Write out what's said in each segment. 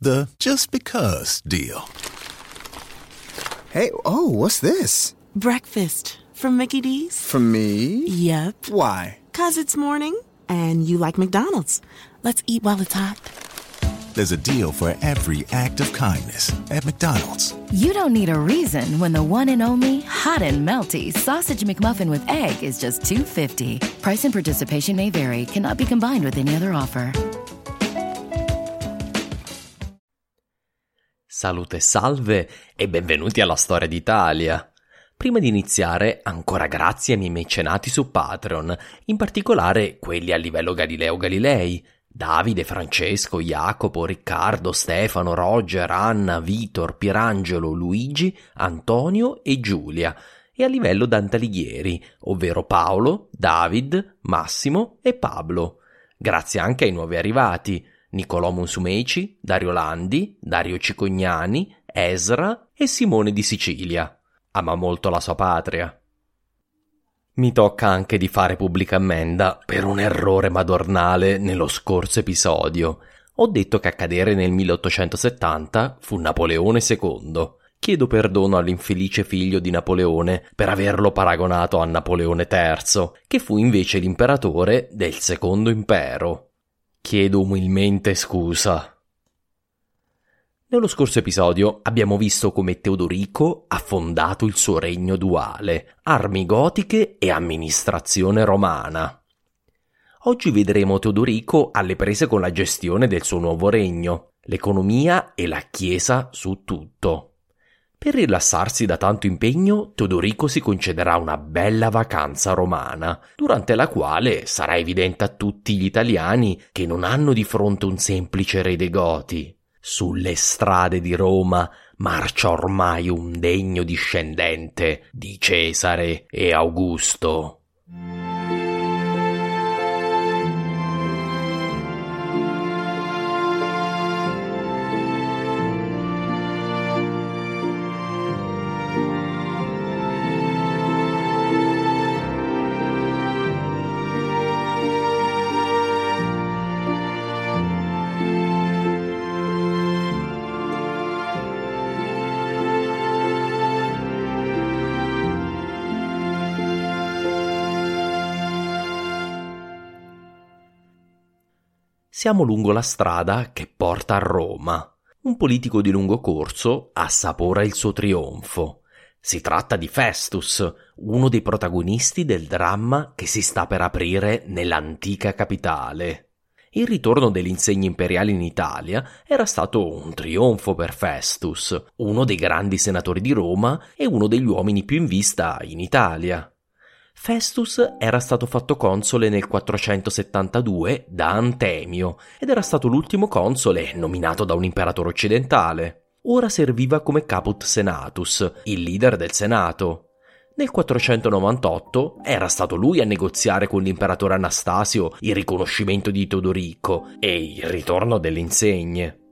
The just because deal. Hey, oh, what's this? Breakfast from Mickey D's. From me? Yep. Why? Cause it's morning and you like McDonald's. Let's eat while it's hot. There's a deal for every act of kindness at McDonald's. You don't need a reason when the one and only hot and melty sausage McMuffin with egg is just 250. Price and participation may vary. Cannot be combined with any other offer. Salute salve e benvenuti alla storia d'Italia. Prima di iniziare, ancora grazie ai miei mecenati su Patreon, in particolare quelli a livello Galileo Galilei, Davide, Francesco, Jacopo, Riccardo, Stefano, Roger, Anna, Vitor, Pierangelo, Luigi, Antonio e Giulia, e a livello Dante Alighieri, ovvero Paolo, David, Massimo e Pablo. Grazie anche ai nuovi arrivati, Nicolò Monsumeci, Dario Landi, Dario Cicognani, Ezra e Simone di Sicilia. Ama molto la sua patria. Mi tocca anche di fare pubblica ammenda per un errore madornale nello scorso episodio. Ho detto che a cadere nel 1870 fu Napoleone II. Chiedo perdono all'infelice figlio di Napoleone per averlo paragonato a Napoleone III, che fu invece l'imperatore del Secondo Impero. Chiedo umilmente scusa. Nello scorso episodio abbiamo visto come Teodorico ha fondato il suo regno duale, armi gotiche e amministrazione romana. Oggi vedremo Teodorico alle prese con la gestione del suo nuovo regno, l'economia e la Chiesa su tutto. Per rilassarsi da tanto impegno, Teodorico si concederà una bella vacanza romana, durante la quale sarà evidente a tutti gli italiani che non hanno di fronte un semplice re dei Goti. Sulle strade di Roma marcia ormai un degno discendente di Cesare e Augusto. Siamo lungo la strada che porta a Roma. Un politico di lungo corso assapora il suo trionfo. Si tratta di Festus, uno dei protagonisti del dramma che si sta per aprire nell'antica capitale. Il ritorno delle insegne imperiali in Italia era stato un trionfo per Festus, uno dei grandi senatori di Roma e uno degli uomini più in vista in Italia. Festus era stato fatto console nel 472 da Antemio ed era stato l'ultimo console nominato da un imperatore occidentale. ora serviva come caput senatus, il leader del senato. Nel 498 era stato lui a negoziare con l'imperatore Anastasio il riconoscimento di Teodorico e il ritorno delle insegne.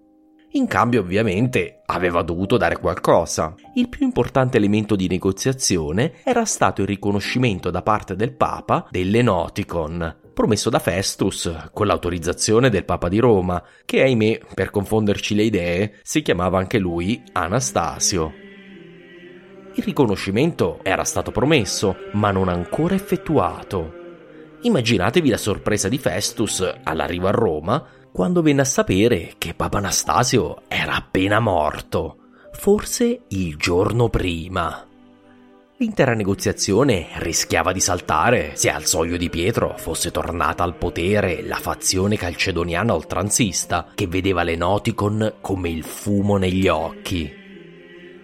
In cambio, ovviamente, aveva dovuto dare qualcosa. Il più importante elemento di negoziazione era stato il riconoscimento da parte del Papa dell'Enoticon, promesso da Festus con l'autorizzazione del Papa di Roma, che ahimè, per confonderci le idee, si chiamava anche lui Anastasio. Il riconoscimento era stato promesso, ma non ancora effettuato. Immaginatevi la sorpresa di Festus all'arrivo a Roma quando venne a sapere che Papa Anastasio era appena morto, forse il giorno prima. L'intera negoziazione rischiava di saltare se al soglio di Pietro fosse tornata al potere la fazione calcedoniana oltranzista che vedeva l'Enoticon come il fumo negli occhi.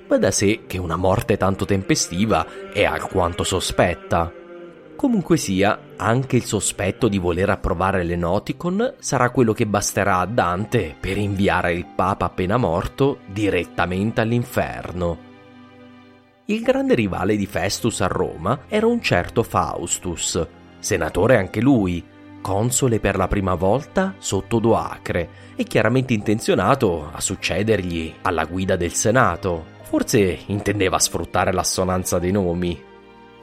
Va da sé che una morte tanto tempestiva è alquanto sospetta. Comunque sia, anche il sospetto di voler approvare l'Enoticon sarà quello che basterà a Dante per inviare il Papa appena morto direttamente all'inferno. Il grande rivale di Festus a Roma era un certo Faustus, senatore anche lui, console per la prima volta sotto Doacre e chiaramente intenzionato a succedergli alla guida del Senato. Forse intendeva sfruttare l'assonanza dei nomi.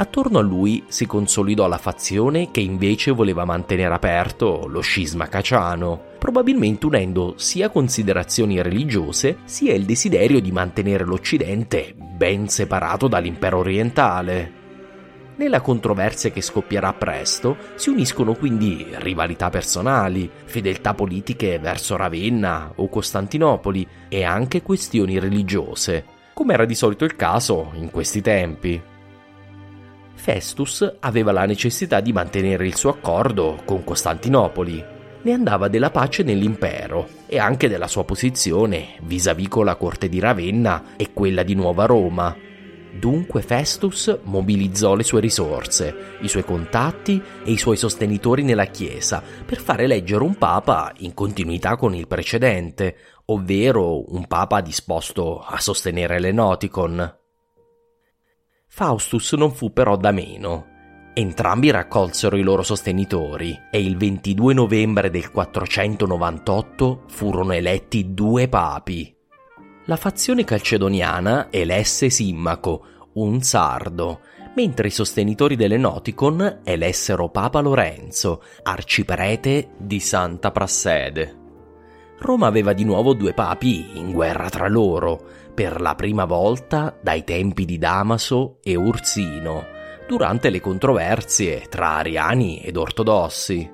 Attorno a lui si consolidò la fazione che invece voleva mantenere aperto lo scisma caciano, probabilmente unendo sia considerazioni religiose sia il desiderio di mantenere l'Occidente ben separato dall'impero orientale. Nella controversia che scoppierà presto si uniscono quindi rivalità personali, fedeltà politiche verso Ravenna o Costantinopoli e anche questioni religiose, come era di solito il caso in questi tempi. Festus aveva la necessità di mantenere il suo accordo con Costantinopoli. Ne andava della pace nell'impero e anche della sua posizione vis-à-vis con la corte di Ravenna e quella di Nuova Roma. Dunque Festus mobilizzò le sue risorse, i suoi contatti e i suoi sostenitori nella Chiesa per fare eleggere un papa in continuità con il precedente, ovvero un papa disposto a sostenere l'Enoticon. Faustus non fu però da meno. Entrambi raccolsero i loro sostenitori e il 22 novembre del 498 furono eletti due papi. La fazione calcedoniana elesse Simmaco, un sardo, mentre i sostenitori dell'Enoticon elessero Papa Lorenzo, arciprete di Santa Prassede. Roma aveva di nuovo due papi in guerra tra loro, per la prima volta dai tempi di Damaso e Ursino, durante le controversie tra ariani ed ortodossi.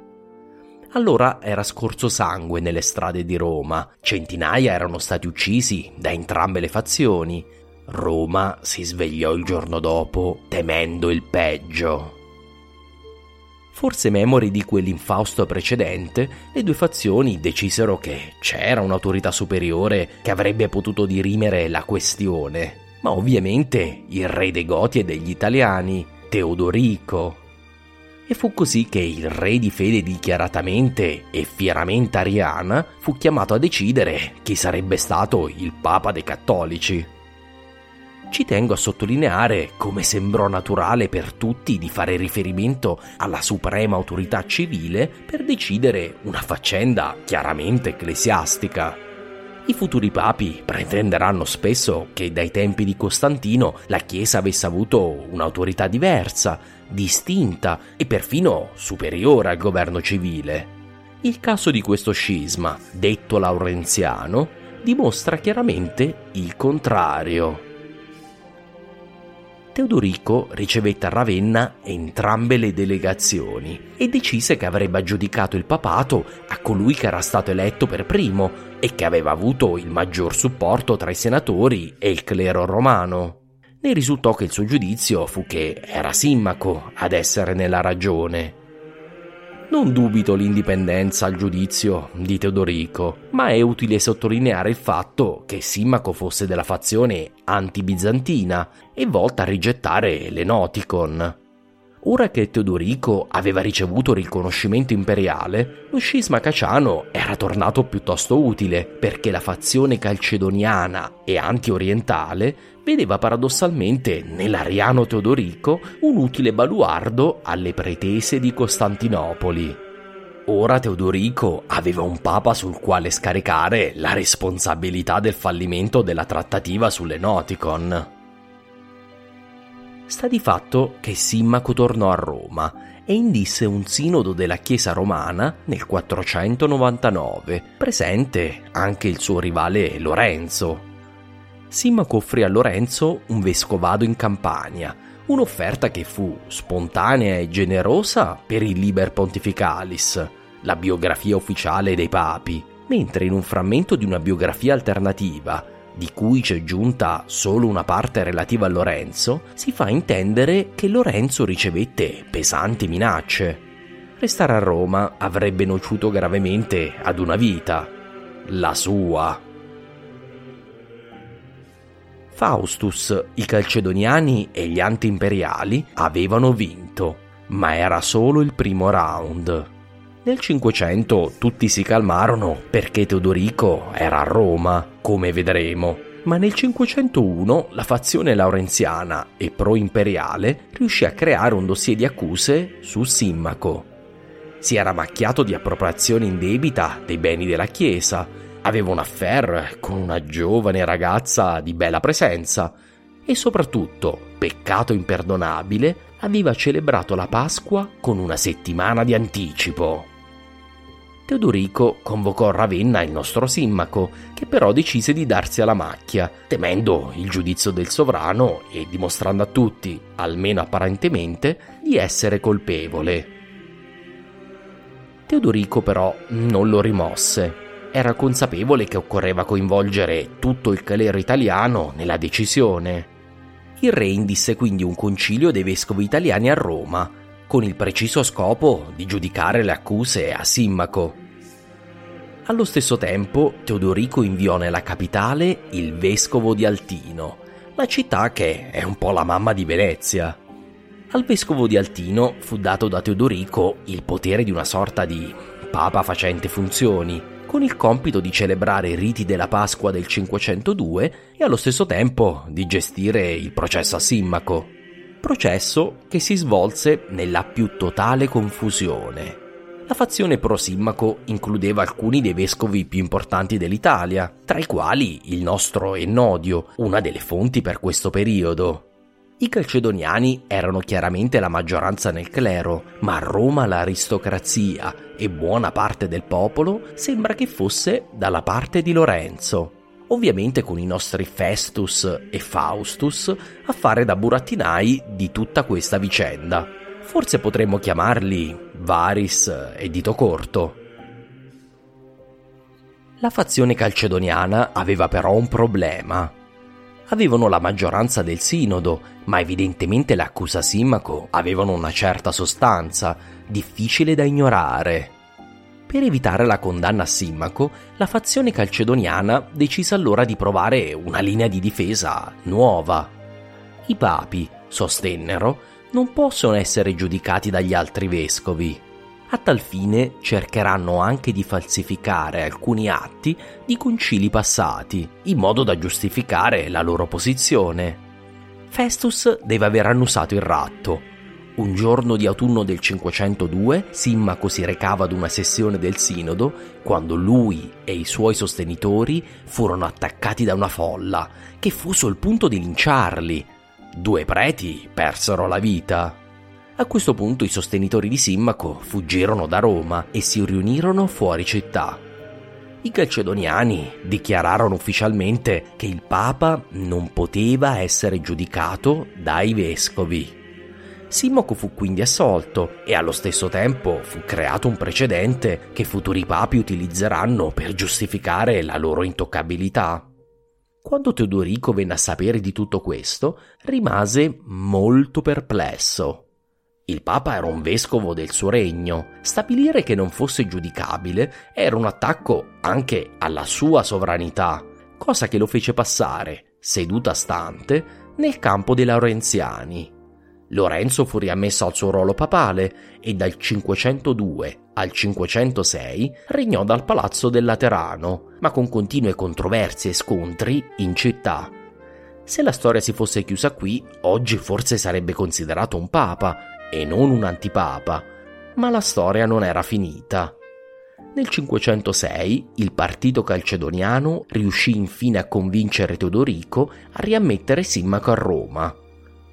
Allora era scorso sangue nelle strade di Roma, centinaia erano stati uccisi da entrambe le fazioni. Roma si svegliò il giorno dopo temendo il peggio. Forse memori di quell'infausto precedente, le due fazioni decisero che c'era un'autorità superiore che avrebbe potuto dirimere la questione, ma ovviamente il re dei Goti e degli Italiani, Teodorico. E fu così che il re di fede dichiaratamente e fieramente ariana fu chiamato a decidere chi sarebbe stato il papa dei cattolici. Ci tengo a sottolineare come sembrò naturale per tutti di fare riferimento alla suprema autorità civile per decidere una faccenda chiaramente ecclesiastica. I futuri papi pretenderanno spesso che dai tempi di Costantino la Chiesa avesse avuto un'autorità diversa, distinta e perfino superiore al governo civile. Il caso di questo scisma, detto laurenziano, dimostra chiaramente il contrario. Teodorico ricevette a Ravenna entrambe le delegazioni e decise che avrebbe aggiudicato il papato a colui che era stato eletto per primo e che aveva avuto il maggior supporto tra i senatori e il clero romano. Ne risultò che il suo giudizio fu che era Simmaco ad essere nella ragione non dubito l'indipendenza al giudizio di Teodorico, ma è utile sottolineare il fatto che Simmaco fosse della fazione anti-bizantina e volta a rigettare l'Enoticon. Ora che Teodorico aveva ricevuto riconoscimento imperiale, lo scisma caciano era tornato piuttosto utile perché la fazione calcedoniana e anti-orientale vedeva paradossalmente nell'ariano Teodorico un utile baluardo alle pretese di Costantinopoli. Ora Teodorico aveva un papa sul quale scaricare la responsabilità del fallimento della trattativa sulle Noticon. Sta di fatto che Simmaco tornò a Roma e indisse un sinodo della Chiesa romana nel 499, presente anche il suo rivale Lorenzo. Simmaco offrì a Lorenzo un vescovado in Campania, un'offerta che fu spontanea e generosa per il Liber Pontificalis, la biografia ufficiale dei papi, mentre in un frammento di una biografia alternativa, di cui c'è giunta solo una parte relativa a Lorenzo, si fa intendere che Lorenzo ricevette pesanti minacce. Restare a Roma avrebbe nociuto gravemente ad una vita, la sua. Faustus, i calcedoniani e gli anti-imperiali avevano vinto, ma era solo il primo round. Nel 500 tutti si calmarono perché Teodorico era a Roma, come vedremo, ma nel 501 la fazione laurenziana e pro-imperiale riuscì a creare un dossier di accuse su Simmaco. Si era macchiato di appropriazione indebita dei beni della Chiesa, aveva un affair con una giovane ragazza di bella presenza e soprattutto, peccato imperdonabile, aveva celebrato la Pasqua con una settimana di anticipo. Teodorico convocò Ravenna il nostro Simmaco, che però decise di darsi alla macchia, temendo il giudizio del sovrano e dimostrando a tutti, almeno apparentemente, di essere colpevole. Teodorico però non lo rimosse era consapevole che occorreva coinvolgere tutto il clero italiano nella decisione. Il re indisse quindi un concilio dei vescovi italiani a Roma, con il preciso scopo di giudicare le accuse a Simmaco. Allo stesso tempo, Teodorico inviò nella capitale il vescovo di Altino, la città che è un po' la mamma di Venezia. Al vescovo di Altino fu dato da Teodorico il potere di una sorta di papa facente funzioni, con il compito di celebrare i riti della Pasqua del 502 e allo stesso tempo di gestire il processo a Simmaco. Processo che si svolse nella più totale confusione. La fazione pro-Simmaco includeva alcuni dei vescovi più importanti dell'Italia, tra i quali il nostro Ennodio, una delle fonti per questo periodo. I calcedoniani erano chiaramente la maggioranza nel clero, ma a Roma l'aristocrazia e buona parte del popolo sembra che fosse dalla parte di Lorenzo. Ovviamente con i nostri Festus e Faustus a fare da burattinai di tutta questa vicenda. Forse potremmo chiamarli Varis e Dito Corto. La fazione calcedoniana aveva però un problema avevano la maggioranza del sinodo, ma evidentemente le accuse a Simmaco avevano una certa sostanza, difficile da ignorare. Per evitare la condanna a Simmaco, la fazione calcedoniana decise allora di provare una linea di difesa nuova. I papi, sostennero, non possono essere giudicati dagli altri vescovi. A tal fine cercheranno anche di falsificare alcuni atti di concili passati, in modo da giustificare la loro posizione. Festus deve aver annusato il ratto. Un giorno di autunno del 502, Simmaco si recava ad una sessione del sinodo quando lui e i suoi sostenitori furono attaccati da una folla che fu sul punto di linciarli. Due preti persero la vita. A questo punto i sostenitori di Simmaco fuggirono da Roma e si riunirono fuori città. I calcedoniani dichiararono ufficialmente che il Papa non poteva essere giudicato dai vescovi. Simmaco fu quindi assolto e allo stesso tempo fu creato un precedente che futuri papi utilizzeranno per giustificare la loro intoccabilità. Quando Teodorico venne a sapere di tutto questo, rimase molto perplesso. Il Papa era un vescovo del suo regno. Stabilire che non fosse giudicabile era un attacco anche alla sua sovranità, cosa che lo fece passare, seduta stante, nel campo dei Laurenziani. Lorenzo fu riammesso al suo ruolo papale e dal 502 al 506 regnò dal palazzo del Laterano, ma con continue controversie e scontri in città. Se la storia si fosse chiusa qui, oggi forse sarebbe considerato un papa e non un antipapa, ma la storia non era finita. Nel 506 il partito calcedoniano riuscì infine a convincere Teodorico a riammettere Simmaco a Roma.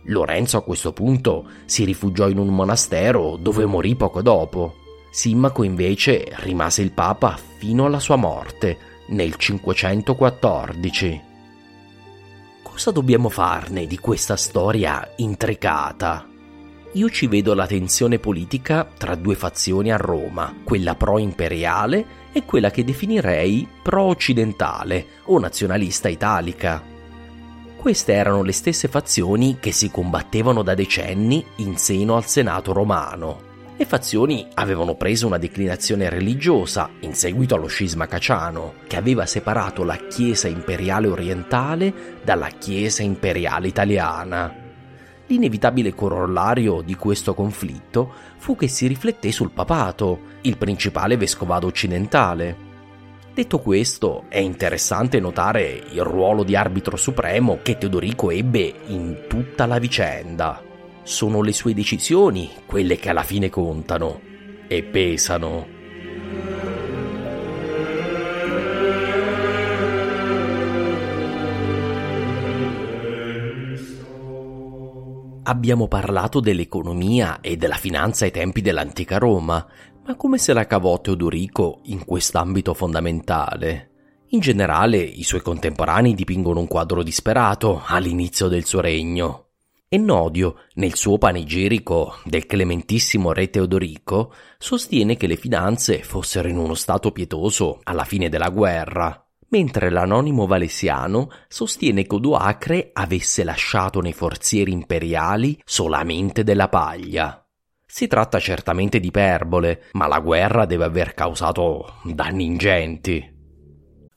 Lorenzo a questo punto si rifugiò in un monastero dove morì poco dopo. Simmaco invece rimase il papa fino alla sua morte nel 514. Cosa dobbiamo farne di questa storia intricata? io ci vedo la tensione politica tra due fazioni a Roma, quella pro-imperiale e quella che definirei pro-occidentale o nazionalista italica. Queste erano le stesse fazioni che si combattevano da decenni in seno al Senato romano. Le fazioni avevano preso una declinazione religiosa in seguito allo scisma caciano, che aveva separato la Chiesa imperiale orientale dalla Chiesa imperiale italiana. L'inevitabile corollario di questo conflitto fu che si rifletté sul papato, il principale vescovado occidentale. Detto questo, è interessante notare il ruolo di arbitro supremo che Teodorico ebbe in tutta la vicenda. Sono le sue decisioni quelle che alla fine contano e pesano. Abbiamo parlato dell'economia e della finanza ai tempi dell'antica Roma, ma come se la cavò Teodorico in quest'ambito fondamentale? In generale, i suoi contemporanei dipingono un quadro disperato all'inizio del suo regno. Ennodio, nel suo panegirico del clementissimo re Teodorico, sostiene che le finanze fossero in uno stato pietoso alla fine della guerra mentre l'anonimo valesiano sostiene che Odoacre avesse lasciato nei forzieri imperiali solamente della paglia. Si tratta certamente di iperbole, ma la guerra deve aver causato danni ingenti.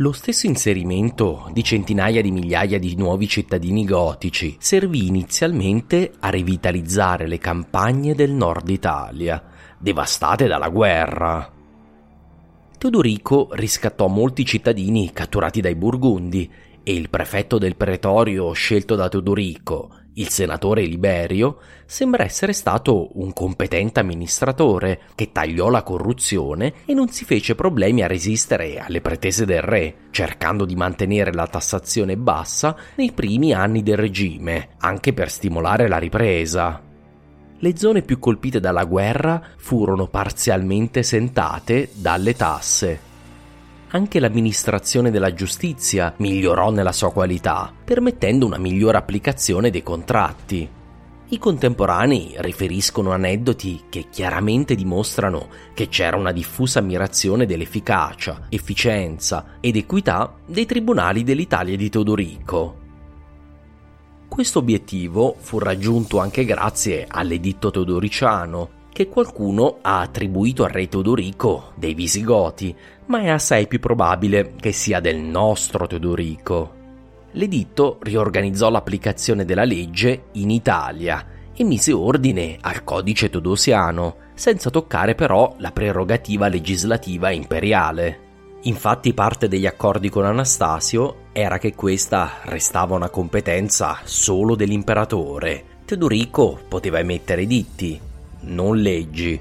Lo stesso inserimento di centinaia di migliaia di nuovi cittadini gotici servì inizialmente a rivitalizzare le campagne del nord Italia, devastate dalla guerra. Teodorico riscattò molti cittadini catturati dai Burgundi e il prefetto del pretorio scelto da Teodorico, il senatore Liberio, sembra essere stato un competente amministratore che tagliò la corruzione e non si fece problemi a resistere alle pretese del re, cercando di mantenere la tassazione bassa nei primi anni del regime, anche per stimolare la ripresa. Le zone più colpite dalla guerra furono parzialmente sentate dalle tasse anche l'amministrazione della giustizia migliorò nella sua qualità, permettendo una migliore applicazione dei contratti. I contemporanei riferiscono aneddoti che chiaramente dimostrano che c'era una diffusa ammirazione dell'efficacia, efficienza ed equità dei tribunali dell'Italia di Teodorico. Questo obiettivo fu raggiunto anche grazie all'editto teodoriciano, che qualcuno ha attribuito al re Teodorico dei Visigoti, ma è assai più probabile che sia del nostro Teodorico. L'editto riorganizzò l'applicazione della legge in Italia e mise ordine al codice teodosiano, senza toccare però la prerogativa legislativa imperiale. Infatti parte degli accordi con Anastasio era che questa restava una competenza solo dell'imperatore. Teodorico poteva emettere editti, non leggi.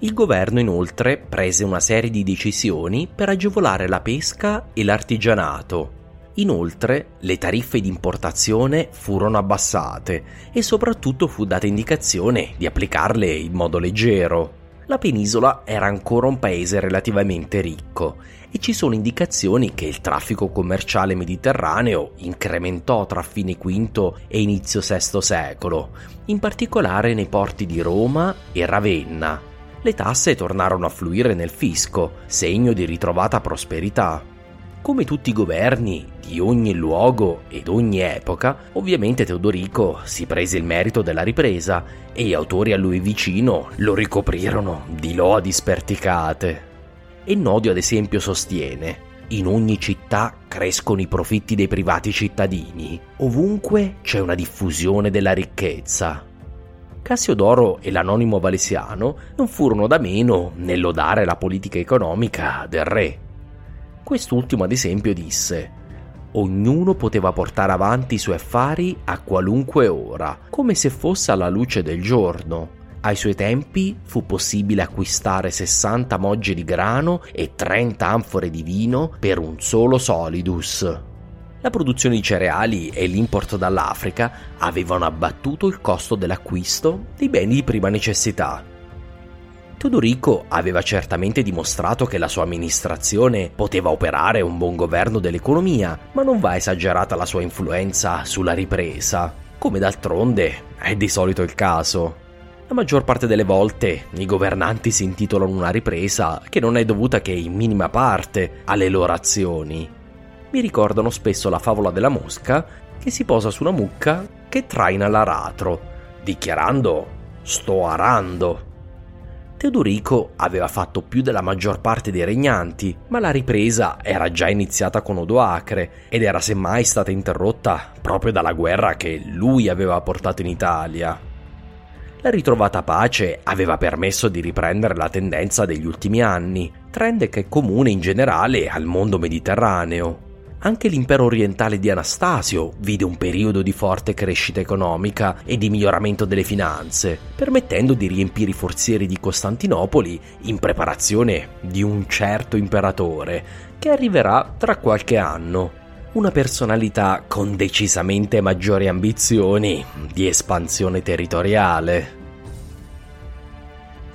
Il governo inoltre prese una serie di decisioni per agevolare la pesca e l'artigianato. Inoltre le tariffe di importazione furono abbassate e soprattutto fu data indicazione di applicarle in modo leggero. La penisola era ancora un paese relativamente ricco e ci sono indicazioni che il traffico commerciale mediterraneo incrementò tra fine V e inizio VI secolo, in particolare nei porti di Roma e Ravenna. Le tasse tornarono a fluire nel fisco, segno di ritrovata prosperità. Come tutti i governi di ogni luogo ed ogni epoca, ovviamente Teodorico si prese il merito della ripresa e gli autori a lui vicino lo ricoprirono di lodi sperticate. E Nodio ad esempio sostiene in ogni città crescono i profitti dei privati cittadini, ovunque c'è una diffusione della ricchezza. Cassiodoro e l'anonimo valesiano non furono da meno nel lodare la politica economica del re. Quest'ultimo ad esempio disse Ognuno poteva portare avanti i suoi affari a qualunque ora, come se fosse alla luce del giorno, ai suoi tempi fu possibile acquistare 60 moggi di grano e 30 anfore di vino per un solo solidus. La produzione di cereali e l'import dall'Africa avevano abbattuto il costo dell'acquisto dei beni di prima necessità. Teodorico aveva certamente dimostrato che la sua amministrazione poteva operare un buon governo dell'economia, ma non va esagerata la sua influenza sulla ripresa, come d'altronde è di solito il caso. La maggior parte delle volte i governanti si intitolano una ripresa che non è dovuta che in minima parte alle loro azioni. Mi ricordano spesso la favola della mosca che si posa su una mucca che traina l'aratro, dichiarando sto arando. Teodorico aveva fatto più della maggior parte dei regnanti, ma la ripresa era già iniziata con Odoacre ed era semmai stata interrotta proprio dalla guerra che lui aveva portato in Italia. La ritrovata pace aveva permesso di riprendere la tendenza degli ultimi anni, trend che è comune in generale al mondo mediterraneo. Anche l'impero orientale di Anastasio vide un periodo di forte crescita economica e di miglioramento delle finanze, permettendo di riempire i forzieri di Costantinopoli in preparazione di un certo imperatore, che arriverà tra qualche anno una personalità con decisamente maggiori ambizioni di espansione territoriale.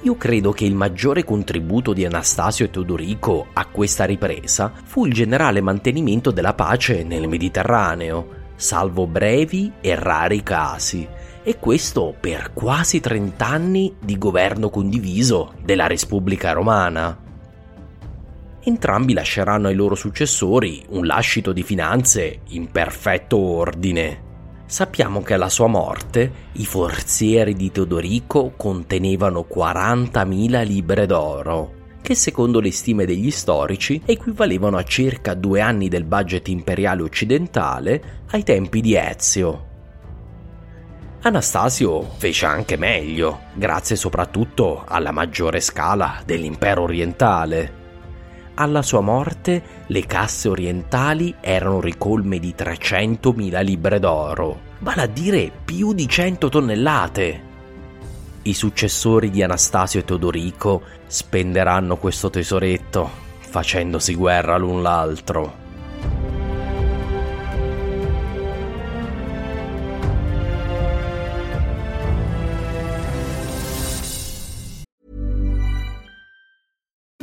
Io credo che il maggiore contributo di Anastasio e Teodorico a questa ripresa fu il generale mantenimento della pace nel Mediterraneo, salvo brevi e rari casi, e questo per quasi 30 anni di governo condiviso della Repubblica Romana. Entrambi lasceranno ai loro successori un lascito di finanze in perfetto ordine. Sappiamo che alla sua morte i forzieri di Teodorico contenevano 40.000 libre d'oro, che secondo le stime degli storici equivalevano a circa due anni del budget imperiale occidentale ai tempi di Ezio. Anastasio fece anche meglio, grazie soprattutto alla maggiore scala dell'impero orientale alla sua morte le casse orientali erano ricolme di 300.000 libre d'oro, vale a dire più di 100 tonnellate. I successori di Anastasio e Teodorico spenderanno questo tesoretto facendosi guerra l'un l'altro.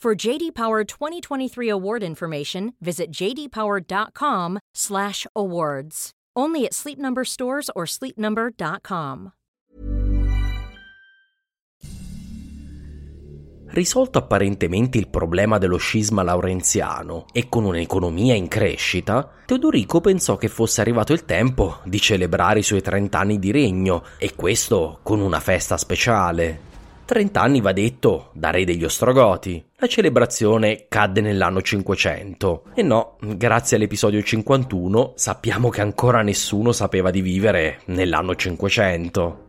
For JD Power 2023 award information, visit jdpower.com/awards. Only at Sleep Number stores or sleepnumber.com. Risolto apparentemente il problema dello scisma laurenziano e con un'economia in crescita, Teodorico pensò che fosse arrivato il tempo di celebrare i suoi 30 anni di regno e questo con una festa speciale. 30 anni va detto da re degli Ostrogoti. La celebrazione cadde nell'anno 500 e no, grazie all'episodio 51 sappiamo che ancora nessuno sapeva di vivere nell'anno 500.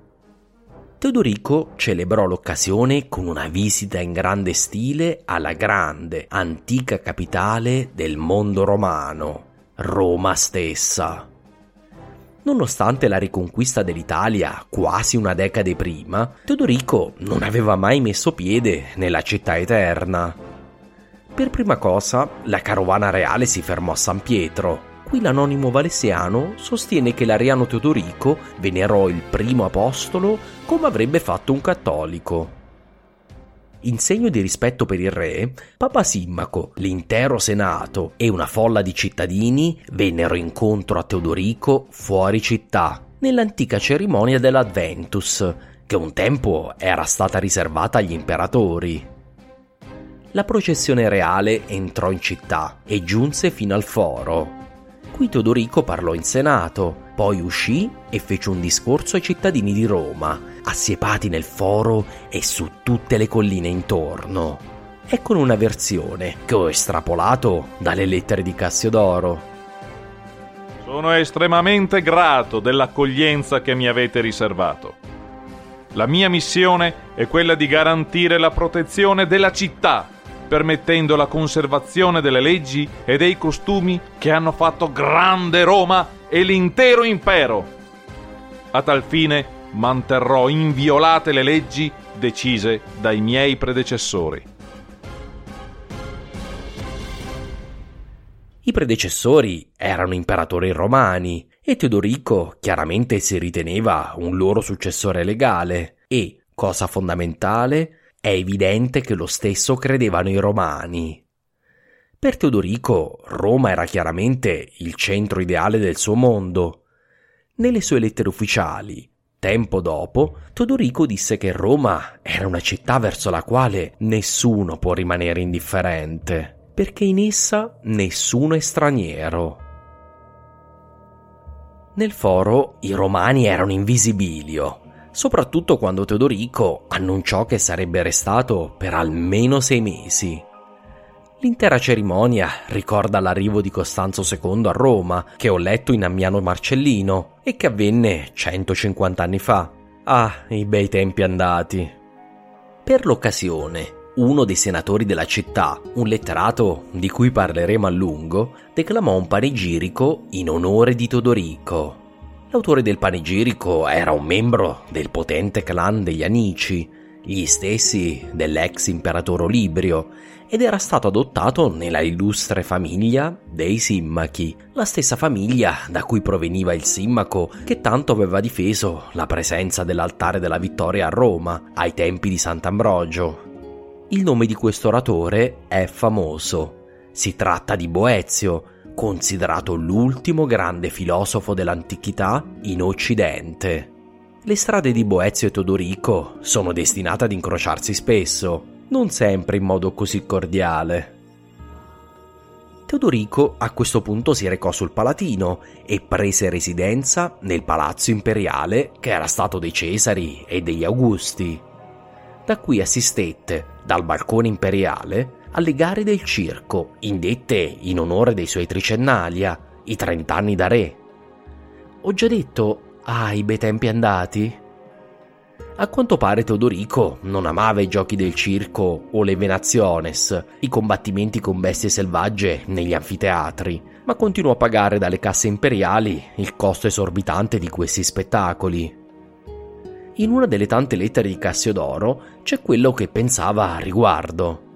Teodorico celebrò l'occasione con una visita in grande stile alla grande, antica capitale del mondo romano, Roma stessa. Nonostante la riconquista dell'Italia quasi una decade prima, Teodorico non aveva mai messo piede nella città eterna. Per prima cosa, la carovana reale si fermò a San Pietro, Qui l'anonimo valesiano sostiene che l'ariano Teodorico venerò il primo apostolo come avrebbe fatto un cattolico. In segno di rispetto per il re, Papa Simmaco, l'intero senato e una folla di cittadini vennero incontro a Teodorico fuori città, nell'antica cerimonia dell'Adventus, che un tempo era stata riservata agli imperatori. La processione reale entrò in città e giunse fino al foro, Qui Teodorico parlò in Senato, poi uscì e fece un discorso ai cittadini di Roma, assiepati nel foro e su tutte le colline intorno. Ecco una versione che ho estrapolato dalle lettere di Cassiodoro. Sono estremamente grato dell'accoglienza che mi avete riservato. La mia missione è quella di garantire la protezione della città permettendo la conservazione delle leggi e dei costumi che hanno fatto grande Roma e l'intero impero. A tal fine manterrò inviolate le leggi decise dai miei predecessori. I predecessori erano imperatori romani e Teodorico chiaramente si riteneva un loro successore legale e, cosa fondamentale, è evidente che lo stesso credevano i romani. Per Teodorico Roma era chiaramente il centro ideale del suo mondo. Nelle sue lettere ufficiali, tempo dopo, Teodorico disse che Roma era una città verso la quale nessuno può rimanere indifferente, perché in essa nessuno è straniero. Nel foro i romani erano in visibilio soprattutto quando Teodorico annunciò che sarebbe restato per almeno sei mesi. L'intera cerimonia ricorda l'arrivo di Costanzo II a Roma, che ho letto in Ammiano Marcellino e che avvenne 150 anni fa. Ah, i bei tempi andati. Per l'occasione, uno dei senatori della città, un letterato di cui parleremo a lungo, declamò un panegirico in onore di Teodorico. L'autore del panegirico era un membro del potente clan degli Anici, gli stessi dell'ex imperatore Olibrio, ed era stato adottato nella illustre famiglia dei Simmachi, la stessa famiglia da cui proveniva il Simmaco che tanto aveva difeso la presenza dell'altare della vittoria a Roma ai tempi di Sant'Ambrogio. Il nome di questo oratore è famoso. Si tratta di Boezio, considerato l'ultimo grande filosofo dell'antichità in Occidente. Le strade di Boezio e Teodorico sono destinate ad incrociarsi spesso, non sempre in modo così cordiale. Teodorico a questo punto si recò sul Palatino e prese residenza nel palazzo imperiale che era stato dei Cesari e degli Augusti. Da qui assistette, dal balcone imperiale, alle gare del circo, indette in onore dei suoi tricennalia, i trent'anni da re. Ho già detto, ah, i bei tempi andati? A quanto pare Teodorico non amava i giochi del circo o le venaziones, i combattimenti con bestie selvagge negli anfiteatri, ma continuò a pagare dalle casse imperiali il costo esorbitante di questi spettacoli. In una delle tante lettere di Cassiodoro c'è quello che pensava a riguardo.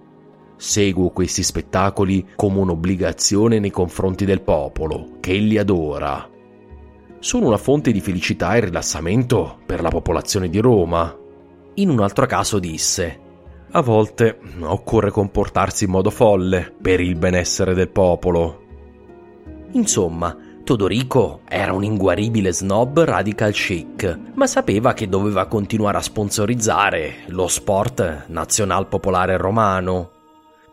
Seguo questi spettacoli come un'obbligazione nei confronti del popolo, che li adora. Sono una fonte di felicità e rilassamento per la popolazione di Roma. In un altro caso disse, a volte occorre comportarsi in modo folle per il benessere del popolo. Insomma, Teodorico era un inguaribile snob radical chic, ma sapeva che doveva continuare a sponsorizzare lo sport nazional popolare romano.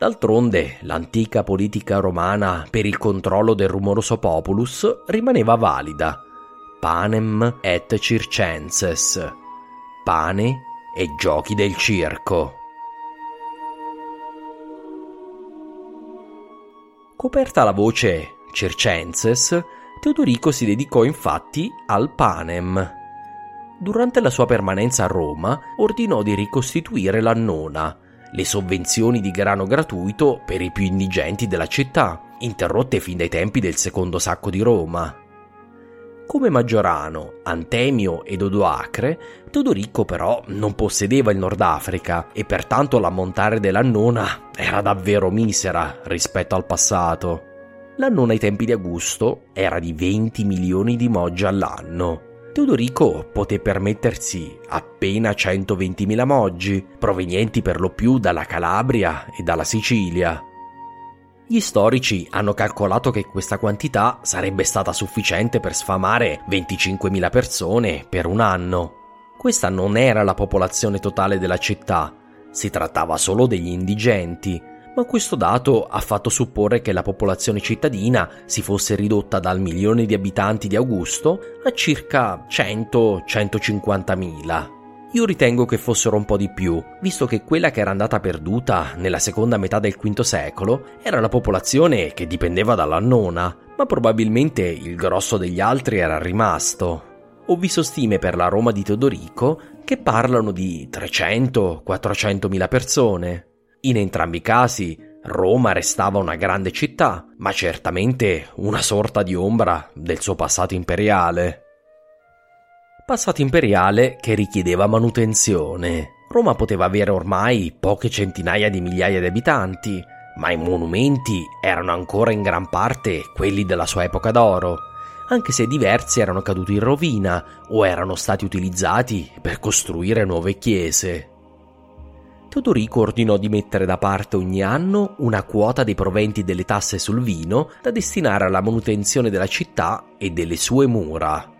D'altronde, l'antica politica romana per il controllo del rumoroso populus rimaneva valida. Panem et circenses. Pane e giochi del circo. Coperta la voce circenses, Teodorico si dedicò infatti al panem. Durante la sua permanenza a Roma ordinò di ricostituire l'annona, le sovvenzioni di grano gratuito per i più indigenti della città, interrotte fin dai tempi del secondo sacco di Roma. Come Maggiorano, Antemio ed Odoacre, Teodorico però non possedeva il Nord Africa e pertanto l'ammontare dell'annona era davvero misera rispetto al passato. L'annona ai tempi di Augusto era di 20 milioni di moggi all'anno. Teodorico poté permettersi appena 120.000 moggi, provenienti per lo più dalla Calabria e dalla Sicilia. Gli storici hanno calcolato che questa quantità sarebbe stata sufficiente per sfamare 25.000 persone per un anno. Questa non era la popolazione totale della città, si trattava solo degli indigenti, ma questo dato ha fatto supporre che la popolazione cittadina si fosse ridotta dal milione di abitanti di Augusto a circa 100-150 mila. Io ritengo che fossero un po' di più, visto che quella che era andata perduta nella seconda metà del V secolo era la popolazione che dipendeva dalla nona, ma probabilmente il grosso degli altri era rimasto. Ho visto stime per la Roma di Teodorico che parlano di 300-400 mila persone. In entrambi i casi Roma restava una grande città, ma certamente una sorta di ombra del suo passato imperiale. Passato imperiale che richiedeva manutenzione. Roma poteva avere ormai poche centinaia di migliaia di abitanti, ma i monumenti erano ancora in gran parte quelli della sua epoca d'oro, anche se diversi erano caduti in rovina o erano stati utilizzati per costruire nuove chiese. Teodorico ordinò di mettere da parte ogni anno una quota dei proventi delle tasse sul vino da destinare alla manutenzione della città e delle sue mura.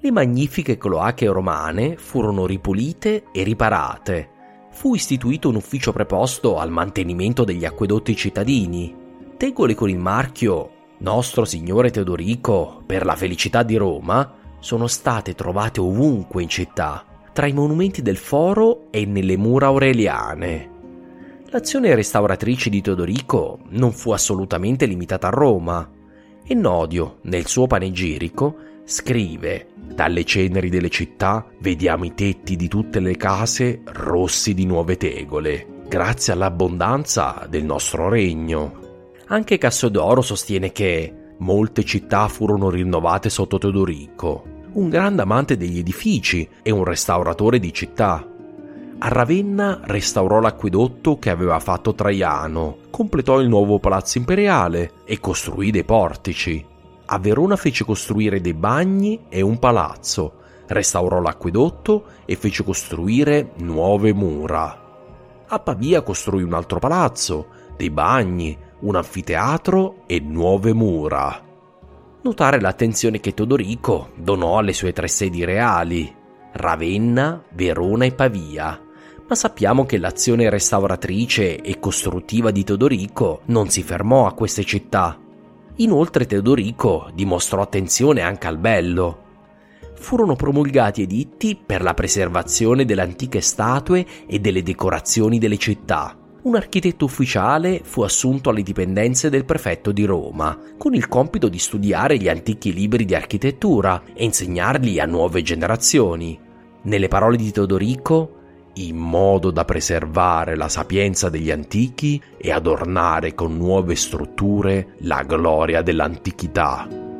Le magnifiche cloache romane furono ripulite e riparate. Fu istituito un ufficio preposto al mantenimento degli acquedotti cittadini. Tegole con il marchio Nostro Signore Teodorico per la felicità di Roma sono state trovate ovunque in città tra i monumenti del foro e nelle mura aureliane. L'azione restauratrice di Teodorico non fu assolutamente limitata a Roma. E Nodio, nel suo panegirico, scrive dalle ceneri delle città vediamo i tetti di tutte le case rossi di nuove tegole, grazie all'abbondanza del nostro regno. Anche Cassodoro sostiene che molte città furono rinnovate sotto Teodorico, un grande amante degli edifici e un restauratore di città. A Ravenna restaurò l'acquedotto che aveva fatto Traiano, completò il nuovo palazzo imperiale e costruì dei portici. A Verona fece costruire dei bagni e un palazzo, restaurò l'acquedotto e fece costruire nuove mura. A Pavia costruì un altro palazzo, dei bagni, un anfiteatro e nuove mura notare l'attenzione che Teodorico donò alle sue tre sedi reali, Ravenna, Verona e Pavia, ma sappiamo che l'azione restauratrice e costruttiva di Teodorico non si fermò a queste città. Inoltre Teodorico dimostrò attenzione anche al bello. Furono promulgati editti per la preservazione delle antiche statue e delle decorazioni delle città un architetto ufficiale fu assunto alle dipendenze del prefetto di Roma, con il compito di studiare gli antichi libri di architettura e insegnarli a nuove generazioni. Nelle parole di Teodorico, in modo da preservare la sapienza degli antichi e adornare con nuove strutture la gloria dell'antichità.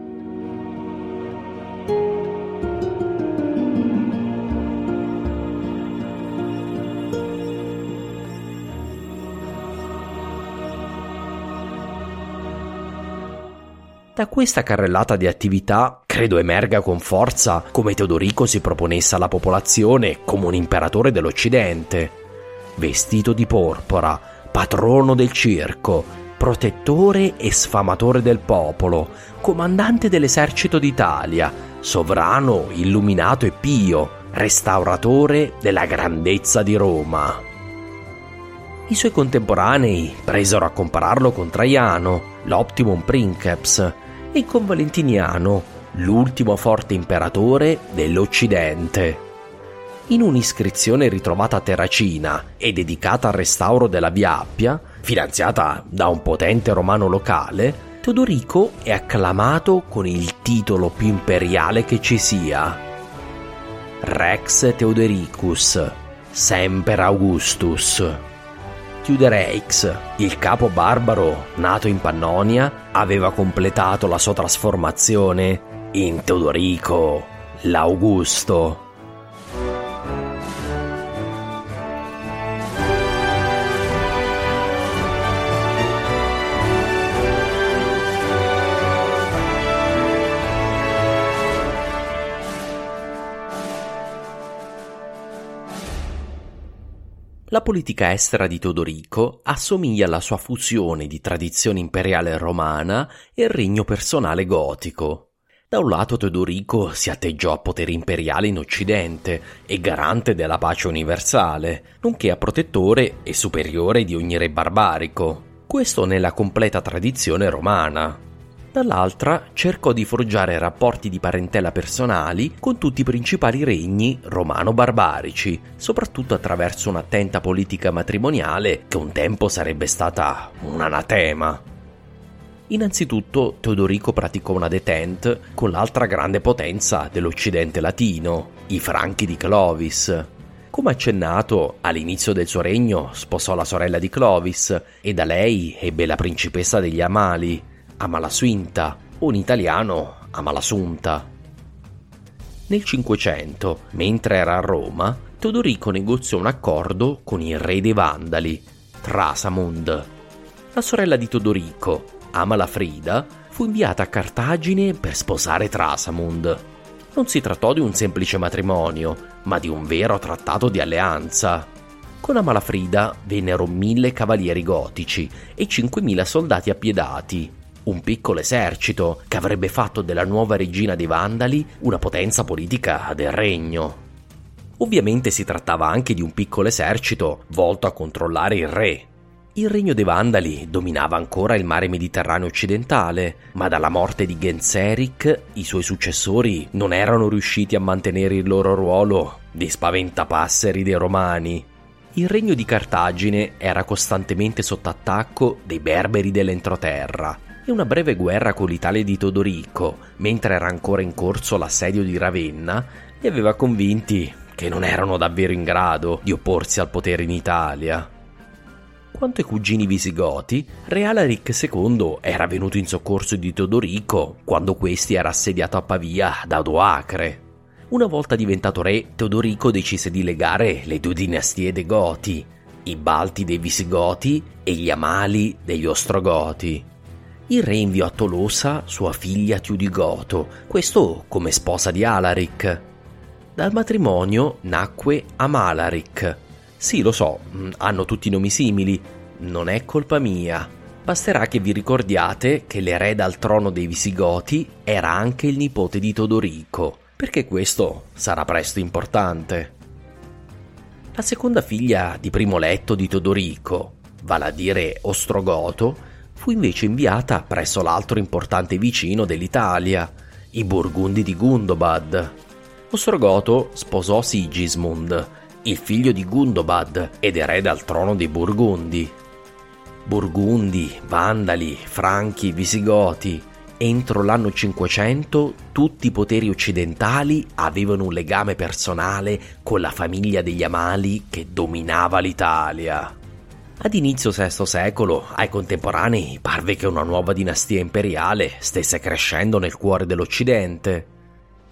Da questa carrellata di attività credo emerga con forza come Teodorico si proponesse alla popolazione come un imperatore dell'Occidente. Vestito di porpora, patrono del circo, protettore e sfamatore del popolo, comandante dell'esercito d'Italia, sovrano illuminato e pio, restauratore della grandezza di Roma. I suoi contemporanei presero a compararlo con Traiano, l'Optimum Princeps, e con Valentiniano, l'ultimo forte imperatore dell'Occidente. In un'iscrizione ritrovata a Terracina e dedicata al restauro della Via Appia, finanziata da un potente romano locale, Teodorico è acclamato con il titolo più imperiale che ci sia. Rex Theodoricus, Semper Augustus. Teudereix, il capo barbaro nato in Pannonia, aveva completato la sua trasformazione in Teodorico l'Augusto. La politica estera di Teodorico assomiglia alla sua fusione di tradizione imperiale romana e regno personale gotico. Da un lato Teodorico si atteggiò a potere imperiale in Occidente e garante della pace universale, nonché a protettore e superiore di ogni re barbarico. Questo nella completa tradizione romana dall'altra cercò di forgiare rapporti di parentela personali con tutti i principali regni romano-barbarici, soprattutto attraverso un'attenta politica matrimoniale che un tempo sarebbe stata un anatema. Innanzitutto Teodorico praticò una detente con l'altra grande potenza dell'Occidente latino, i Franchi di Clovis. Come accennato, all'inizio del suo regno sposò la sorella di Clovis e da lei ebbe la principessa degli Amali, Amalasuinta o in italiano Amalasunta. Nel Cinquecento, mentre era a Roma, Teodorico negoziò un accordo con il re dei Vandali, Trasamund. La sorella di Teodorico, Amalafrida, fu inviata a Cartagine per sposare Trasamund. Non si trattò di un semplice matrimonio, ma di un vero trattato di alleanza. Con Amalafrida vennero mille cavalieri gotici e cinquemila soldati appiedati, un piccolo esercito che avrebbe fatto della nuova regina dei Vandali una potenza politica del regno. Ovviamente si trattava anche di un piccolo esercito volto a controllare il re. Il regno dei Vandali dominava ancora il mare Mediterraneo occidentale, ma dalla morte di Genseric i suoi successori non erano riusciti a mantenere il loro ruolo di spaventapasseri dei romani. Il regno di Cartagine era costantemente sotto attacco dei berberi dell'entroterra e una breve guerra con l'Italia di Todorico, mentre era ancora in corso l'assedio di Ravenna, li aveva convinti che non erano davvero in grado di opporsi al potere in Italia. Quanto ai cugini visigoti, Re Alaric II era venuto in soccorso di Teodorico quando questi era assediato a Pavia da Odoacre. Una volta diventato re, Teodorico decise di legare le due dinastie dei Goti, i Balti dei Visigoti e gli Amali degli Ostrogoti il re inviò a Tolosa sua figlia Tiudigoto, questo come sposa di Alaric. Dal matrimonio nacque Amalaric. Sì, lo so, mm, hanno tutti nomi simili, non è colpa mia. Basterà che vi ricordiate che l'erede al trono dei Visigoti era anche il nipote di Todorico, perché questo sarà presto importante. La seconda figlia di primo letto di Todorico, vale a dire Ostrogoto, fu invece inviata presso l'altro importante vicino dell'Italia, i Burgundi di Gundobad. Ostrogoto sposò Sigismund, il figlio di Gundobad ed erede al trono dei Burgundi. Burgundi, Vandali, Franchi, Visigoti. Entro l'anno 500 tutti i poteri occidentali avevano un legame personale con la famiglia degli Amali che dominava l'Italia. Ad inizio VI secolo, ai contemporanei, parve che una nuova dinastia imperiale stesse crescendo nel cuore dell'Occidente.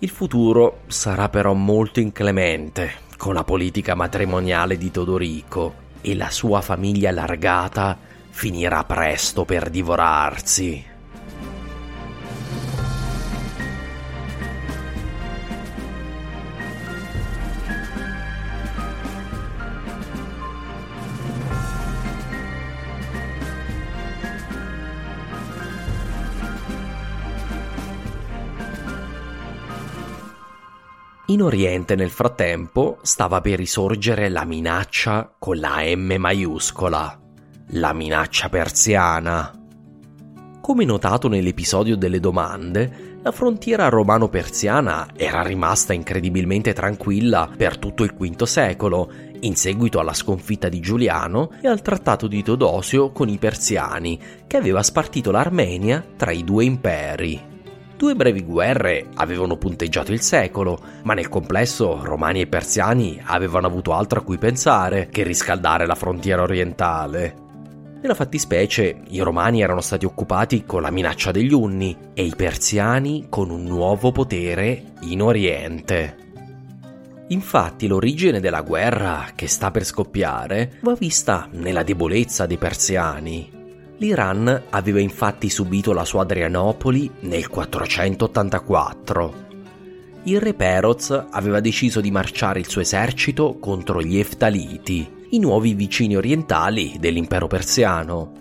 Il futuro sarà però molto inclemente con la politica matrimoniale di Todorico e la sua famiglia allargata finirà presto per divorarsi. In Oriente nel frattempo stava per risorgere la minaccia con la M maiuscola, la minaccia persiana. Come notato nell'episodio delle domande, la frontiera romano-persiana era rimasta incredibilmente tranquilla per tutto il V secolo, in seguito alla sconfitta di Giuliano e al trattato di Teodosio con i persiani, che aveva spartito l'Armenia tra i due imperi. Due brevi guerre avevano punteggiato il secolo, ma nel complesso romani e persiani avevano avuto altro a cui pensare che riscaldare la frontiera orientale. Nella fattispecie, i romani erano stati occupati con la minaccia degli Unni e i persiani con un nuovo potere in Oriente. Infatti l'origine della guerra che sta per scoppiare va vista nella debolezza dei persiani. L'Iran aveva infatti subito la sua Adrianopoli nel 484. Il re Peroz aveva deciso di marciare il suo esercito contro gli Eftaliti, i nuovi vicini orientali dell'impero persiano.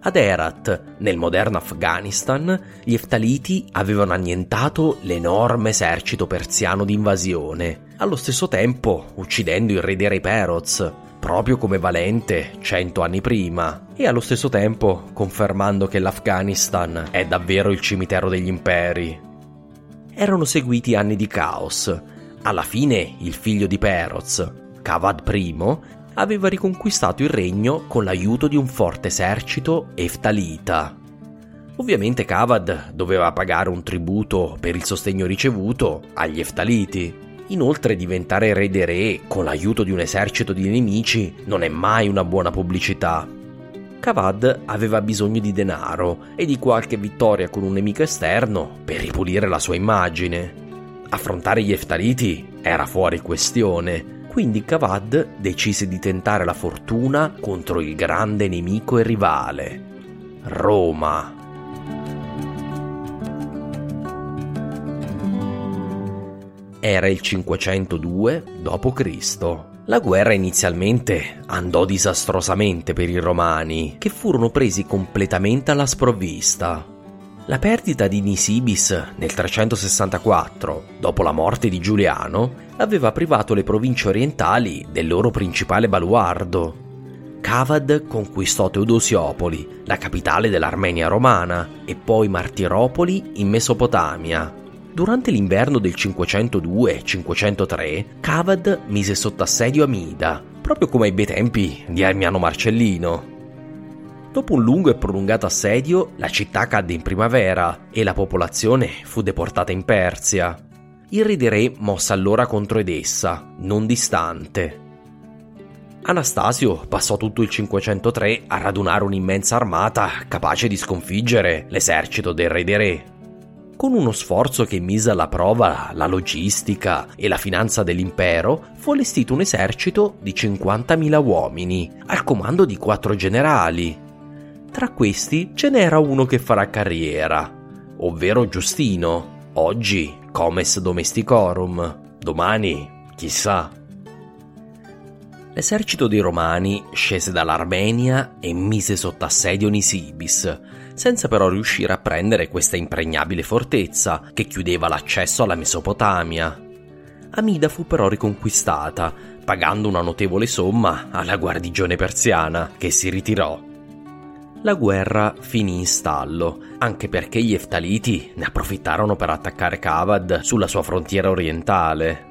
Ad Herat, nel moderno Afghanistan, gli Eftaliti avevano annientato l'enorme esercito persiano d'invasione, allo stesso tempo uccidendo il re dei re Peroz, proprio come Valente cento anni prima, e allo stesso tempo confermando che l'Afghanistan è davvero il cimitero degli imperi. Erano seguiti anni di caos. Alla fine il figlio di Peroz, Kavad I, aveva riconquistato il regno con l'aiuto di un forte esercito eftalita. Ovviamente Kavad doveva pagare un tributo per il sostegno ricevuto agli eftaliti. Inoltre diventare re dei re con l'aiuto di un esercito di nemici non è mai una buona pubblicità. Kavad aveva bisogno di denaro e di qualche vittoria con un nemico esterno per ripulire la sua immagine. Affrontare gli eftaliti era fuori questione, quindi Kavad decise di tentare la fortuna contro il grande nemico e rivale, Roma. Era il 502 d.C. La guerra inizialmente andò disastrosamente per i romani, che furono presi completamente alla sprovvista. La perdita di Nisibis nel 364, dopo la morte di Giuliano, aveva privato le province orientali del loro principale baluardo. Cavad conquistò Teodosiopoli, la capitale dell'Armenia romana, e poi Martiropoli in Mesopotamia. Durante l'inverno del 502-503, Cavad mise sotto assedio Amida, proprio come ai bei tempi di Armiano Marcellino. Dopo un lungo e prolungato assedio, la città cadde in primavera e la popolazione fu deportata in Persia. Il re dei re mosse allora contro Edessa, non distante. Anastasio passò tutto il 503 a radunare un'immensa armata capace di sconfiggere l'esercito del re dei re. Con uno sforzo che mise alla prova la logistica e la finanza dell'impero, fu allestito un esercito di 50.000 uomini, al comando di quattro generali. Tra questi ce n'era uno che farà carriera, ovvero Giustino, oggi comes domesticorum, domani chissà. L'esercito dei Romani scese dall'Armenia e mise sotto assedio Nisibis, senza però riuscire a prendere questa impregnabile fortezza che chiudeva l'accesso alla Mesopotamia. Amida fu però riconquistata, pagando una notevole somma alla guarnigione persiana, che si ritirò la guerra finì in stallo, anche perché gli Eftaliti ne approfittarono per attaccare Kavad sulla sua frontiera orientale.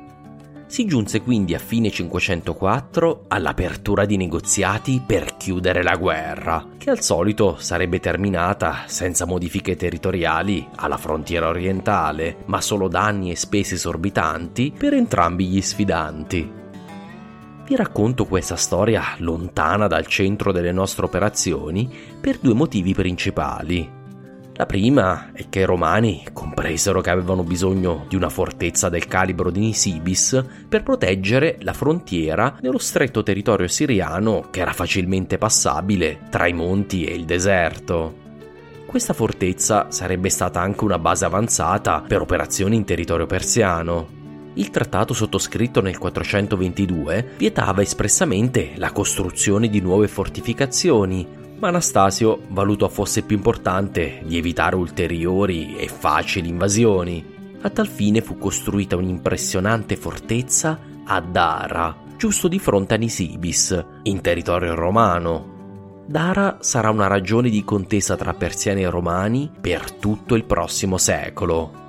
Si giunse quindi a fine 504 all'apertura di negoziati per chiudere la guerra, che al solito sarebbe terminata senza modifiche territoriali alla frontiera orientale, ma solo danni e spese esorbitanti per entrambi gli sfidanti. Vi racconto questa storia lontana dal centro delle nostre operazioni per due motivi principali. La prima è che i romani compresero che avevano bisogno di una fortezza del calibro di Nisibis per proteggere la frontiera nello stretto territorio siriano che era facilmente passabile tra i monti e il deserto. Questa fortezza sarebbe stata anche una base avanzata per operazioni in territorio persiano. Il trattato sottoscritto nel 422 vietava espressamente la costruzione di nuove fortificazioni, ma Anastasio valutò fosse più importante di evitare ulteriori e facili invasioni. A tal fine fu costruita un'impressionante fortezza a Dara, giusto di fronte a Nisibis, in territorio romano. Dara sarà una ragione di contesa tra persiani e romani per tutto il prossimo secolo.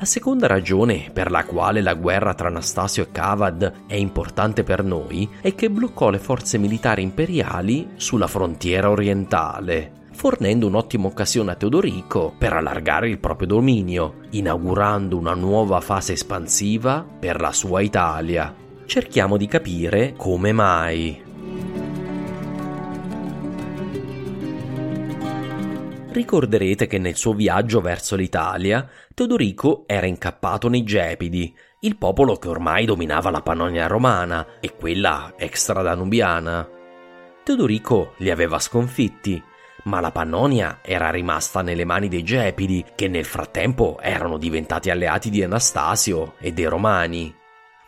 La seconda ragione per la quale la guerra tra Anastasio e Cavad è importante per noi è che bloccò le forze militari imperiali sulla frontiera orientale, fornendo un'ottima occasione a Teodorico per allargare il proprio dominio, inaugurando una nuova fase espansiva per la sua Italia. Cerchiamo di capire come mai. Ricorderete che nel suo viaggio verso l'Italia, Teodorico era incappato nei Gepidi, il popolo che ormai dominava la Pannonia romana e quella extradanubiana. Teodorico li aveva sconfitti, ma la Pannonia era rimasta nelle mani dei Gepidi, che nel frattempo erano diventati alleati di Anastasio e dei Romani.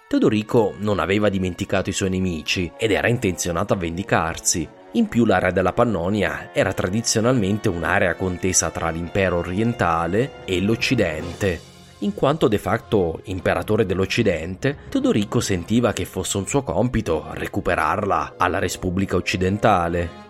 Teodorico non aveva dimenticato i suoi nemici ed era intenzionato a vendicarsi, in più l'area della Pannonia era tradizionalmente un'area contesa tra l'impero orientale e l'Occidente. In quanto de facto imperatore dell'Occidente, Teodorico sentiva che fosse un suo compito recuperarla alla Repubblica occidentale.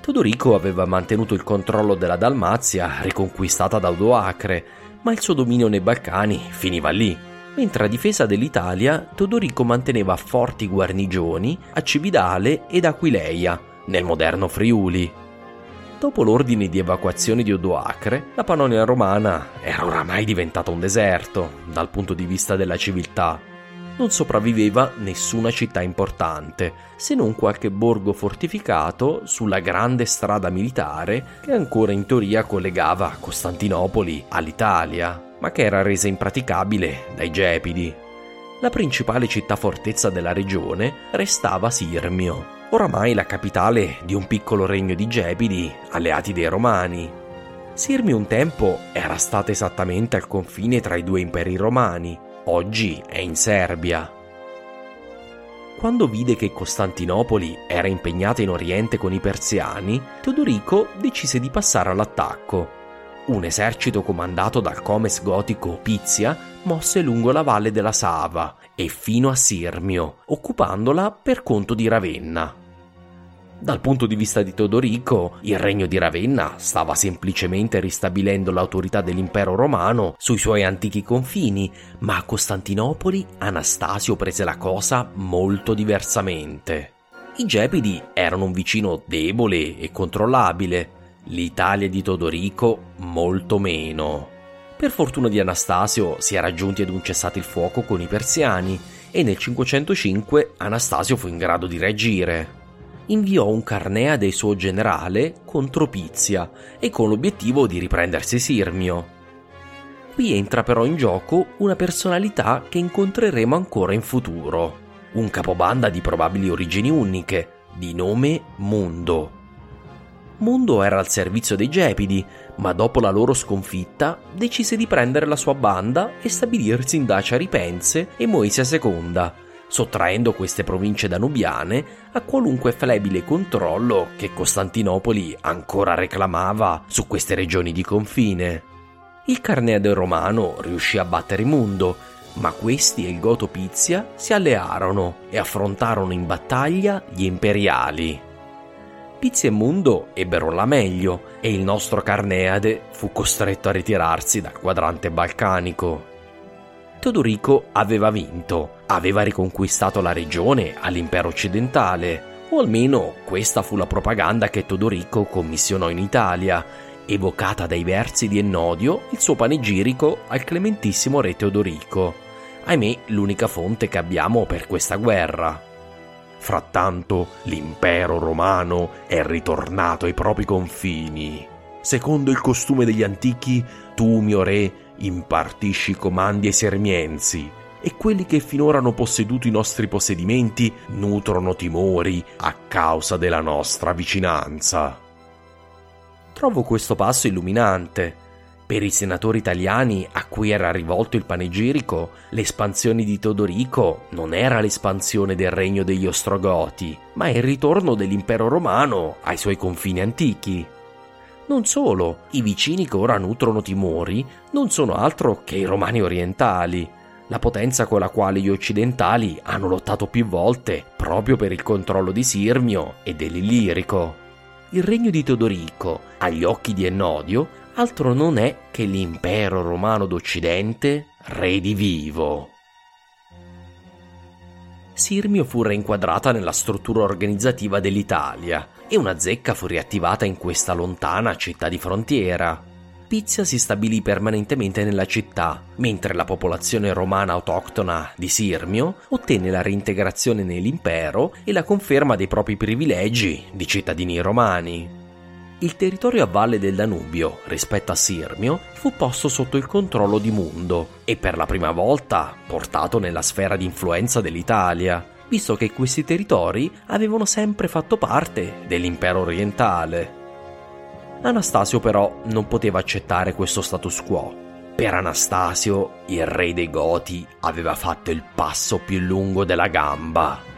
Teodorico aveva mantenuto il controllo della Dalmazia riconquistata da Odoacre, ma il suo dominio nei Balcani finiva lì mentre a difesa dell'Italia Teodorico manteneva forti guarnigioni a Cividale ed Aquileia, nel moderno Friuli. Dopo l'ordine di evacuazione di Odoacre, la Pannonia romana era oramai diventata un deserto dal punto di vista della civiltà. Non sopravviveva nessuna città importante, se non qualche borgo fortificato sulla grande strada militare che ancora in teoria collegava Costantinopoli all'Italia ma che era resa impraticabile dai Gepidi. La principale città fortezza della regione restava Sirmio, oramai la capitale di un piccolo regno di Gepidi alleati dei Romani. Sirmio un tempo era stata esattamente al confine tra i due imperi romani, oggi è in Serbia. Quando vide che Costantinopoli era impegnata in Oriente con i persiani, Teodorico decise di passare all'attacco un esercito comandato dal comes gotico Pizia mosse lungo la valle della Sava e fino a Sirmio, occupandola per conto di Ravenna. Dal punto di vista di Teodorico, il regno di Ravenna stava semplicemente ristabilendo l'autorità dell'impero romano sui suoi antichi confini, ma a Costantinopoli Anastasio prese la cosa molto diversamente. I Gepidi erano un vicino debole e controllabile, L'Italia di Todorico molto meno. Per fortuna di Anastasio si era giunti ad un cessate il fuoco con i persiani e nel 505 Anastasio fu in grado di reagire. Inviò un carnea del suo generale contro Pizia e con l'obiettivo di riprendersi Sirmio. Qui entra però in gioco una personalità che incontreremo ancora in futuro, un capobanda di probabili origini uniche, di nome Mundo. Mundo era al servizio dei Gepidi, ma dopo la loro sconfitta decise di prendere la sua banda e stabilirsi in Dacia Ripense e Moesia II, sottraendo queste province danubiane a qualunque flebile controllo che Costantinopoli ancora reclamava su queste regioni di confine. Il Carneade romano riuscì a battere Mundo, ma questi e il Goto Pizia si allearono e affrontarono in battaglia gli imperiali. Pizzi e Mundo ebbero la meglio e il nostro Carneade fu costretto a ritirarsi dal quadrante balcanico. Teodorico aveva vinto, aveva riconquistato la regione all'impero occidentale, o almeno questa fu la propaganda che Teodorico commissionò in Italia, evocata dai versi di Ennodio, il suo panegirico al clementissimo re Teodorico. Ahimè, l'unica fonte che abbiamo per questa guerra. Frattanto l'impero romano è ritornato ai propri confini. Secondo il costume degli antichi, tu, mio re, impartisci comandi ai sermienzi, e quelli che finora hanno posseduto i nostri possedimenti nutrono timori a causa della nostra vicinanza. Trovo questo passo illuminante per i senatori italiani a cui era rivolto il panegirico, l'espansione di Teodorico non era l'espansione del regno degli Ostrogoti, ma il ritorno dell'impero romano ai suoi confini antichi. Non solo, i vicini che ora nutrono timori non sono altro che i romani orientali, la potenza con la quale gli occidentali hanno lottato più volte proprio per il controllo di Sirmio e dell'Illirico. Il regno di Teodorico, agli occhi di Ennodio, altro non è che l'impero romano d'Occidente redivivo. Sirmio fu reinquadrata nella struttura organizzativa dell'Italia e una zecca fu riattivata in questa lontana città di frontiera. Pizia si stabilì permanentemente nella città, mentre la popolazione romana autoctona di Sirmio ottenne la reintegrazione nell'impero e la conferma dei propri privilegi di cittadini romani il territorio a valle del Danubio, rispetto a Sirmio, fu posto sotto il controllo di Mundo e per la prima volta portato nella sfera di influenza dell'Italia, visto che questi territori avevano sempre fatto parte dell'impero orientale. Anastasio però non poteva accettare questo status quo. Per Anastasio, il re dei Goti aveva fatto il passo più lungo della gamba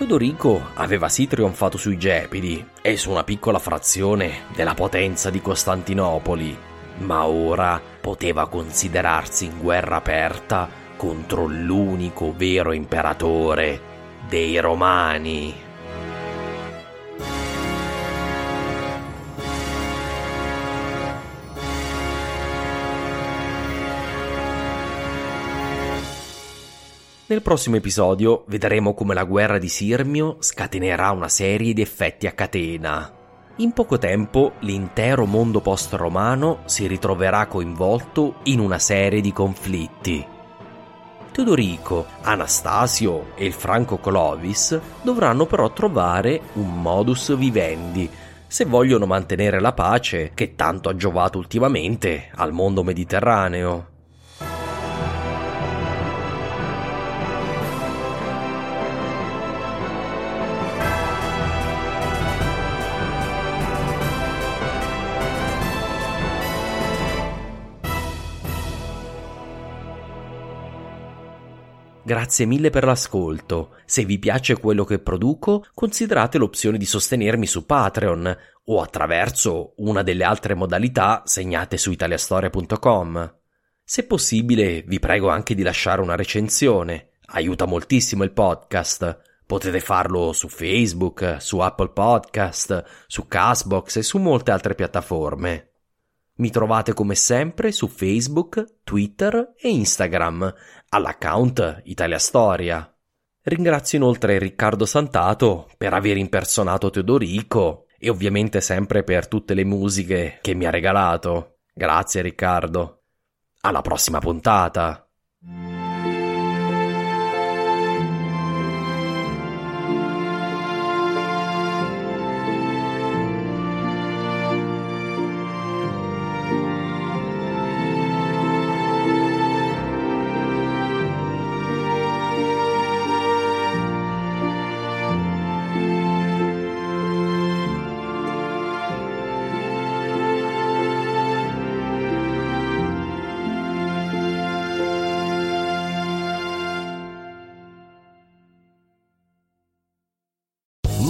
Teodorico aveva sì trionfato sui Gepidi e su una piccola frazione della potenza di Costantinopoli, ma ora poteva considerarsi in guerra aperta contro l'unico vero imperatore dei Romani. Nel prossimo episodio vedremo come la guerra di Sirmio scatenerà una serie di effetti a catena. In poco tempo l'intero mondo post-romano si ritroverà coinvolto in una serie di conflitti. Teodorico, Anastasio e il Franco Clovis dovranno però trovare un modus vivendi se vogliono mantenere la pace che tanto ha giovato ultimamente al mondo mediterraneo. Grazie mille per l'ascolto. Se vi piace quello che produco, considerate l'opzione di sostenermi su Patreon o attraverso una delle altre modalità segnate su italiastoria.com. Se possibile, vi prego anche di lasciare una recensione. Aiuta moltissimo il podcast. Potete farlo su Facebook, su Apple Podcast, su Castbox e su molte altre piattaforme. Mi trovate come sempre su Facebook, Twitter e Instagram all'account Italia Storia. Ringrazio inoltre Riccardo Santato per aver impersonato Teodorico e ovviamente sempre per tutte le musiche che mi ha regalato. Grazie Riccardo. Alla prossima puntata.